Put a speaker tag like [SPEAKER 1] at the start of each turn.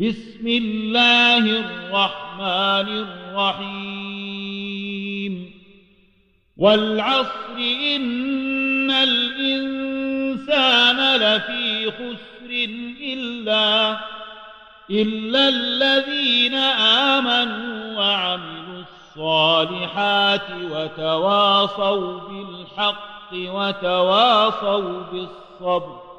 [SPEAKER 1] بسم الله الرحمن الرحيم والعصر إن الإنسان لفي خسر إلا إلا الذين آمنوا وعملوا الصالحات وتواصوا بالحق وتواصوا بالصبر